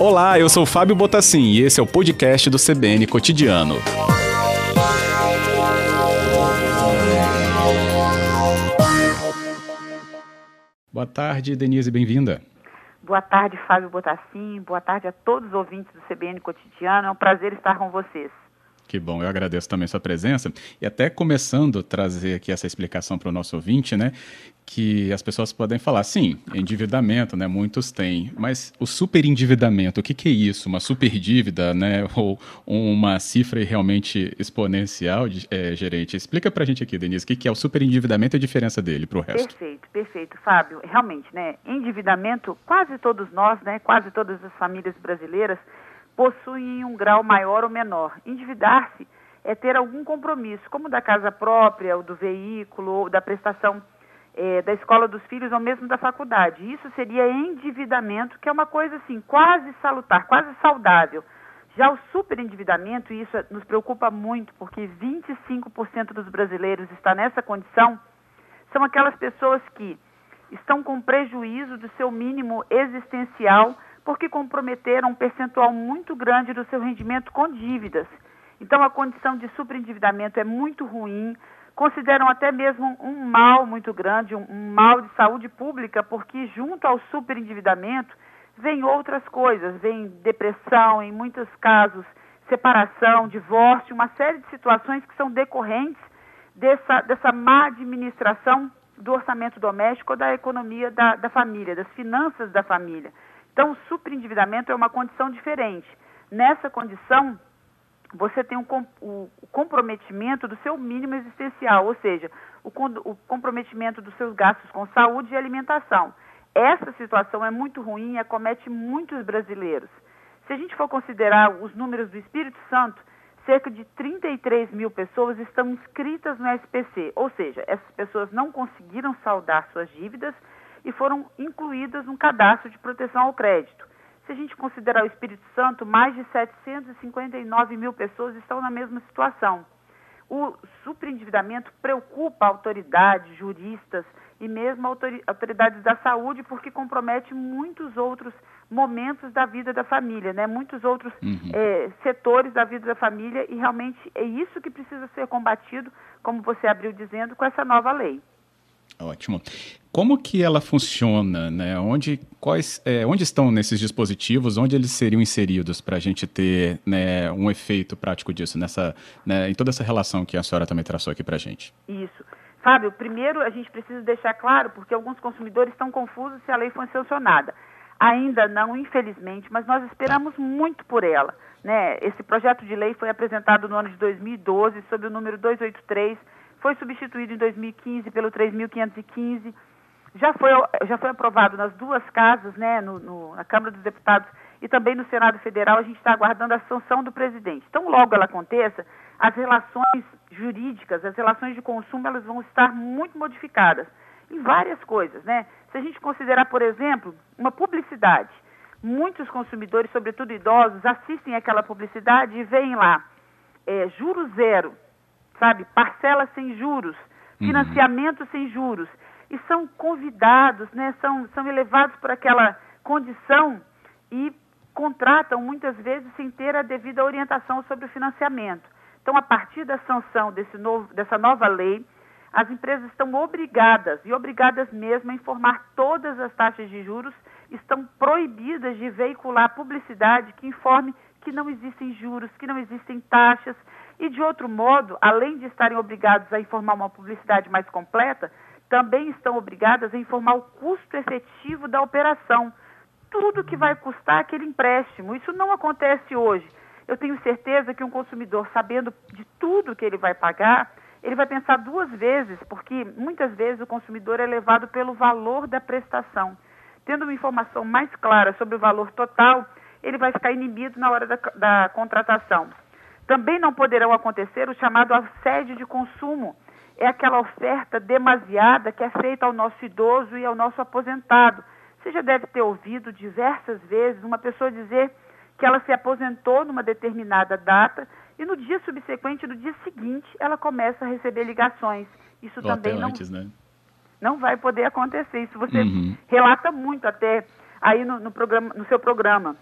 Olá, eu sou Fábio Botassin e esse é o podcast do CBN Cotidiano. Boa tarde, Denise, bem-vinda. Boa tarde, Fábio Botassin. Boa tarde a todos os ouvintes do CBN Cotidiano. É um prazer estar com vocês. Que bom, eu agradeço também sua presença. E até começando a trazer aqui essa explicação para o nosso ouvinte, né? Que as pessoas podem falar, sim, endividamento, né? Muitos têm, mas o superendividamento, o que, que é isso? Uma superdívida, né? Ou uma cifra realmente exponencial, é, gerente? Explica para a gente aqui, Denise, o que, que é o superendividamento e a diferença dele para o resto. Perfeito, perfeito, Fábio. Realmente, né? Endividamento, quase todos nós, né? Quase todas as famílias brasileiras possuem um grau maior ou menor. Endividar-se é ter algum compromisso, como da casa própria, ou do veículo, ou da prestação é, da escola dos filhos, ou mesmo da faculdade. Isso seria endividamento, que é uma coisa assim, quase salutar, quase saudável. Já o superendividamento, e isso nos preocupa muito, porque 25% dos brasileiros está nessa condição, são aquelas pessoas que estão com prejuízo do seu mínimo existencial porque comprometeram um percentual muito grande do seu rendimento com dívidas. Então, a condição de superendividamento é muito ruim, consideram até mesmo um mal muito grande, um, mal de saúde pública, porque junto ao superendividamento vem outras coisas, vem depressão, em muitos casos, separação, divórcio, uma série de situações que são decorrentes dessa, dessa má administração do orçamento doméstico ou da economia da, da família, das finanças da família. Então, o superendividamento é uma condição diferente. Nessa condição, você tem um, o, comprometimento do seu mínimo existencial, ou seja, o, o comprometimento dos seus gastos com saúde e alimentação. Essa situação é muito ruim e acomete muitos brasileiros. Se a gente for considerar os números do Espírito Santo, cerca de 33 mil pessoas estão inscritas no SPC, ou seja, essas pessoas não conseguiram saldar suas dívidas e foram incluídas no cadastro de proteção ao crédito. Se a gente considerar o Espírito Santo, mais de 759 mil pessoas estão na mesma situação. O superendividamento preocupa autoridades, juristas e mesmo autoridades da saúde, porque compromete muitos outros momentos da vida da família, né? muitos outros uhum. é, setores da vida da família, e realmente é isso que precisa ser combatido, como você abriu dizendo, com essa nova lei. Ótimo. Como que ela funciona, né? Onde, quais, é, onde estão nesses dispositivos, onde eles seriam inseridos para a gente ter né, um efeito prático disso, nessa, né, em toda essa relação que a senhora também traçou aqui para a gente? Isso. Fábio, primeiro a gente precisa deixar claro, porque alguns consumidores estão confusos se a lei foi sancionada. Ainda não, infelizmente, mas nós esperamos muito por ela. Né? Esse projeto de lei foi apresentado no ano de 2012, sob o número 283 foi substituído em 2015 pelo 3.515, já foi, já foi aprovado nas duas casas, né, no, no, na Câmara dos Deputados e também no Senado Federal, a gente está aguardando a sanção do presidente. Então, logo ela aconteça, as relações jurídicas, as relações de consumo, elas vão estar muito modificadas em várias coisas, né? Se a gente considerar, por exemplo, uma publicidade, muitos consumidores, sobretudo idosos, assistem aquela publicidade e veem lá é, juro zero, sabe? Parcela sem juros, uhum. financiamento uhum. sem juros. E são convidados, né? São, são elevados por aquela condição e contratam muitas vezes sem ter a devida orientação sobre o financiamento. Então, a partir da sanção desse novo, dessa nova lei, as empresas estão obrigadas, e obrigadas mesmo, a informar todas as taxas de juros, estão proibidas de veicular publicidade que informe que não existem juros, que não existem taxas, e, de outro modo, além de estarem obrigados a informar uma publicidade mais completa, também estão obrigadas a informar o custo efetivo da operação. Tudo que vai custar aquele empréstimo. Isso não acontece hoje. Eu tenho certeza que um consumidor, sabendo de tudo que ele vai pagar, ele vai pensar duas vezes, porque muitas vezes o consumidor é levado pelo valor da prestação. Tendo uma informação mais clara sobre o valor total, ele vai ficar inibido na hora da, da contratação. Também não poderão acontecer o chamado assédio de consumo. É aquela oferta demasiada que é feita ao nosso idoso e ao nosso aposentado. Você já deve ter ouvido diversas vezes uma pessoa dizer que ela se aposentou numa determinada data e no dia subsequente, no dia seguinte, ela começa a receber ligações. Isso Ou também não antes, né? Não vai poder acontecer. Isso você uhum. relata muito até aí no, no, programa, no seu programa.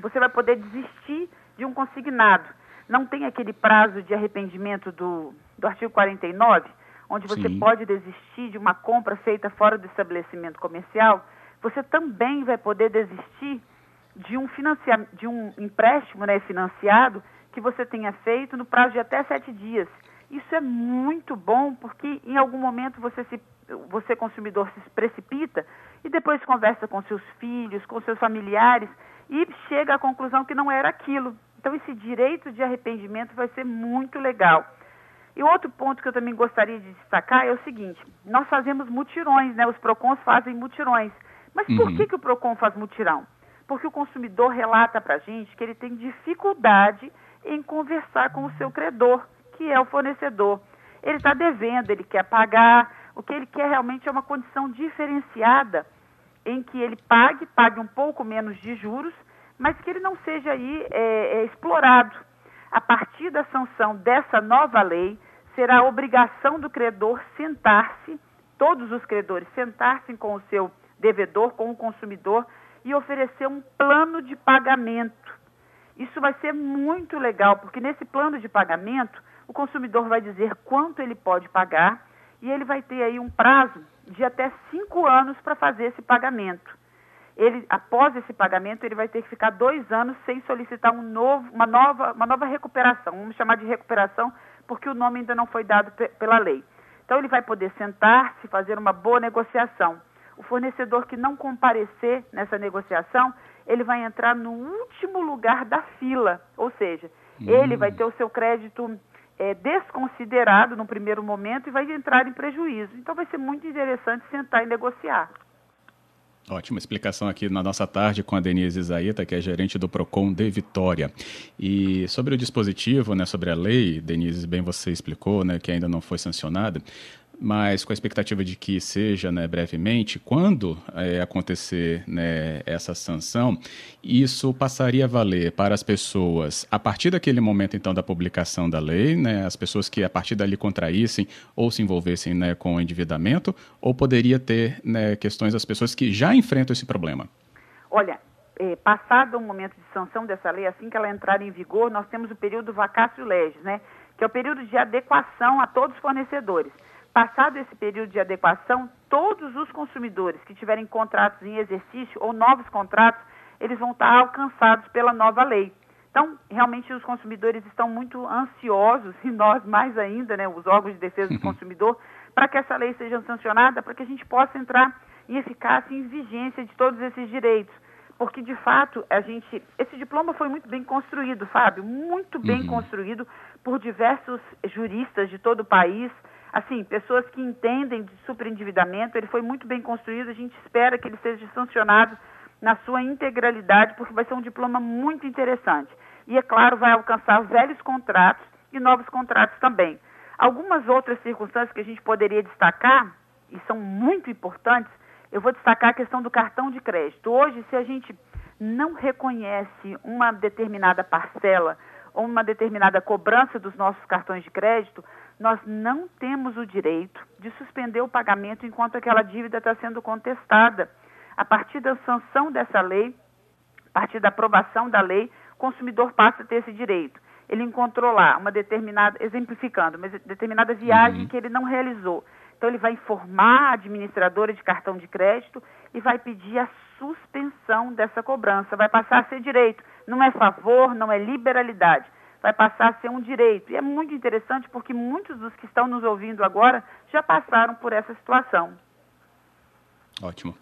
Você vai poder desistir de um consignado. Não tem aquele prazo de arrependimento do, do artigo 49, onde você Sim. pode desistir de uma compra feita fora do estabelecimento comercial. Você também vai poder desistir de um, de um empréstimo né, financiado que você tenha feito no prazo de até sete dias. Isso é muito bom porque em algum momento você, se, você consumidor se precipita e depois conversa com seus filhos, com seus familiares e chega à conclusão que não era aquilo. Então esse direito de arrependimento vai ser muito legal. E outro ponto que eu também gostaria de destacar é o seguinte: nós fazemos mutirões, né? Os PROCONs fazem mutirões. Mas por uhum. que, que o PROCON faz mutirão? Porque o consumidor relata para a gente que ele tem dificuldade em conversar com o seu credor, que é o fornecedor. Ele está devendo, ele quer pagar, o que ele quer realmente é uma condição diferenciada em que ele pague, pague um pouco menos de juros, mas que ele não seja aí é, é, explorado. A partir da sanção dessa nova lei, será a obrigação do credor sentar-se, todos os credores sentar-se com o seu devedor, com o consumidor, e oferecer um plano de pagamento isso vai ser muito legal, porque nesse plano de pagamento, o consumidor vai dizer quanto ele pode pagar e ele vai ter aí um prazo de até cinco anos para fazer esse pagamento. Ele, após esse pagamento, ele vai ter que ficar dois anos sem solicitar um novo, uma, nova, uma nova recuperação. Vamos chamar de recuperação, porque o nome ainda não foi dado pela lei. Então, ele vai poder sentar-se, fazer uma boa negociação. O fornecedor que não comparecer nessa negociação, ele vai entrar no último lugar da fila, ou seja, hum. ele vai ter o seu crédito é, desconsiderado no primeiro momento e vai entrar em prejuízo. Então vai ser muito interessante sentar e negociar. Ótima explicação aqui na nossa tarde com a Denise Isaíta, que é gerente do PROCON de Vitória. E sobre o dispositivo, né, sobre a lei, Denise, bem você explicou, né, que ainda não foi sancionada mas com a expectativa de que seja né, brevemente, quando é, acontecer né, essa sanção, isso passaria a valer para as pessoas, a partir daquele momento então da publicação da lei, né, as pessoas que a partir dali contraíssem ou se envolvessem né, com o endividamento, ou poderia ter né, questões das pessoas que já enfrentam esse problema? Olha, é, passado o momento de sanção dessa lei, assim que ela entrar em vigor, nós temos o período vacácio legis, né, que é o período de adequação a todos os fornecedores. Passado esse período de adequação, todos os consumidores que tiverem contratos em exercício ou novos contratos, eles vão estar alcançados pela nova lei. Então, realmente os consumidores estão muito ansiosos, e nós mais ainda, né, os órgãos de defesa do uhum. consumidor, para que essa lei seja sancionada, para que a gente possa entrar em eficácia e em vigência de todos esses direitos. Porque, de fato, a gente. Esse diploma foi muito bem construído, Fábio, muito bem uhum. construído por diversos juristas de todo o país assim, pessoas que entendem de superendividamento, ele foi muito bem construído, a gente espera que ele seja sancionado na sua integralidade, porque vai ser um diploma muito interessante. E, é claro, vai alcançar velhos contratos e novos contratos também. Algumas outras circunstâncias que a gente poderia destacar, e são muito importantes, eu vou destacar a questão do cartão de crédito. Hoje, se a gente não reconhece uma determinada parcela ou uma determinada cobrança dos nossos cartões de crédito, nós não temos o direito de suspender o pagamento enquanto aquela dívida está sendo contestada. A partir da sanção dessa lei, a partir da aprovação da lei, o consumidor passa a ter esse direito. Ele encontrou lá uma determinada, exemplificando, uma determinada viagem uhum. que ele não realizou. Então ele vai informar a administradora de cartão de crédito e vai pedir a suspensão dessa cobrança. Vai passar a ser direito. Não é favor, não é liberalidade vai passar a ser um direito. E é muito interessante porque muitos dos que estão nos ouvindo agora já passaram por essa situação. Ótimo.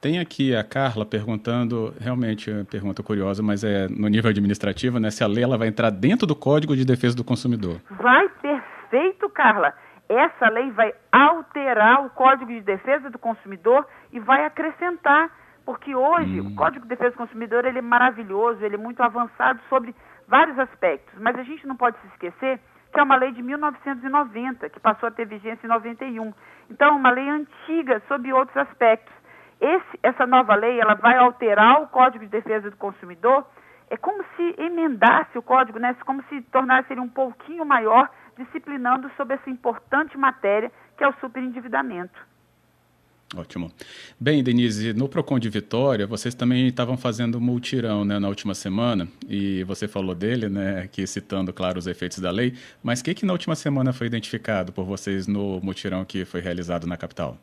Tem aqui a Carla perguntando, realmente é uma pergunta curiosa, mas é no nível administrativo, né? Se a lei ela vai entrar dentro do Código de Defesa do Consumidor. Vai, perfeito, Carla. Essa lei vai alterar o Código de Defesa do Consumidor e vai acrescentar, porque hoje hum. o Código de Defesa do Consumidor ele é maravilhoso, ele é muito avançado sobre vários aspectos, mas a gente não pode se esquecer que é uma lei de 1990, que passou a ter vigência em 91. Então, é uma lei antiga sob outros aspectos. Esse, essa nova lei ela vai alterar o Código de Defesa do Consumidor, é como se emendasse o código, né? como se tornasse ele um pouquinho maior, disciplinando sobre essa importante matéria que é o superendividamento. Ótimo. Bem, Denise, no Procon de Vitória, vocês também estavam fazendo multirão né, na última semana, e você falou dele, né, aqui citando, claro, os efeitos da lei, mas o que, que na última semana foi identificado por vocês no multirão que foi realizado na capital?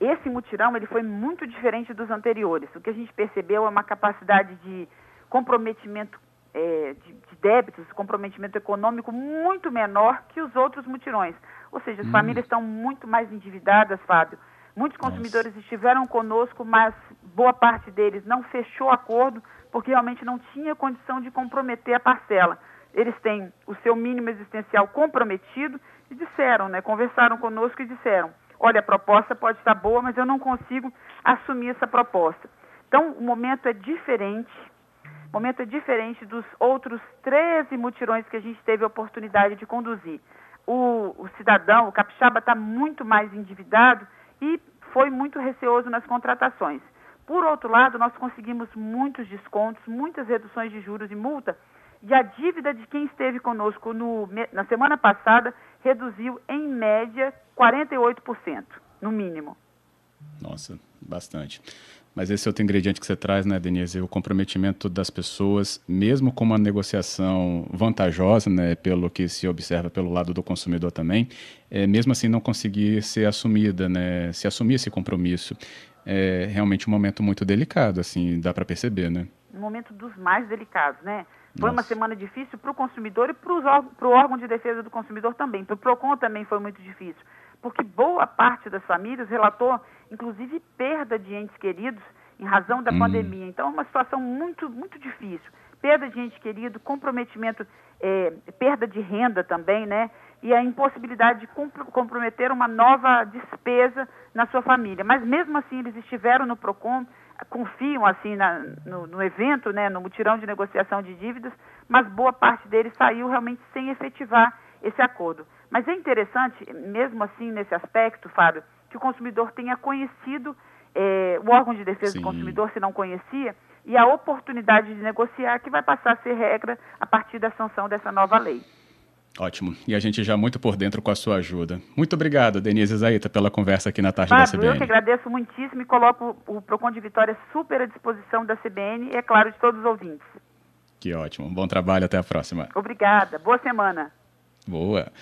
Esse mutirão ele foi muito diferente dos anteriores. O que a gente percebeu é uma capacidade de comprometimento é, de, de, débitos, comprometimento econômico muito menor que os outros mutirões. Ou seja, as hum. famílias estão muito mais endividadas, Fábio. Muitos consumidores Nossa. estiveram conosco, mas boa parte deles não fechou acordo porque realmente não tinha condição de comprometer a parcela. Eles têm o seu mínimo existencial comprometido e disseram, né, conversaram conosco e disseram: olha, a proposta pode estar boa, mas eu não consigo assumir essa proposta. Então, o momento é diferente. O momento é diferente dos outros 13 mutirões que a gente teve a oportunidade de conduzir. O, o cidadão, o capixaba, está muito mais endividado e foi muito receoso nas contratações. Por outro lado, nós conseguimos muitos descontos, muitas reduções de juros e multa, e a dívida de quem esteve conosco no, na semana passada reduziu, em média, 48%, no mínimo. Nossa, bastante. Mas esse outro ingrediente que você traz, né, Denise, o comprometimento das pessoas, mesmo com uma negociação vantajosa, né, pelo que se observa pelo lado do consumidor também, é, mesmo assim não conseguir ser assumida, né, se assumir esse compromisso. É realmente um momento muito delicado, assim, dá para perceber, né? Um momento dos mais delicados, né? Foi Nossa. uma semana difícil para o consumidor e para o órgão de defesa do consumidor também. Para o PROCON também foi muito difícil, porque boa parte das famílias relatou, inclusive, perda de entes queridos em razão da hum. pandemia. Então, é uma situação muito, muito difícil. Perda de ente querido, comprometimento, é, perda de renda também, né? E a impossibilidade de comprometer uma nova despesa na sua família. Mas mesmo assim, eles estiveram no PROCON confiam assim na, no, no, evento, né, no mutirão de negociação de dívidas, mas boa parte deles saiu realmente sem efetivar esse acordo. Mas é interessante, mesmo assim, nesse aspecto, Fábio, que o consumidor tenha conhecido é, o órgão de defesa Sim. do consumidor, se não conhecia, e a oportunidade de negociar, que vai passar a ser regra a partir da sanção dessa nova lei. Ótimo. E a gente já muito por dentro com a sua ajuda. Muito obrigado, Denise Zaita, pela conversa aqui na tarde da CBN. Eu que agradeço muitíssimo e coloco o Procon de Vitória super à disposição da CBN e, é claro, de todos os ouvintes. Que ótimo. Bom trabalho, até a próxima. Obrigada. Boa semana. Boa.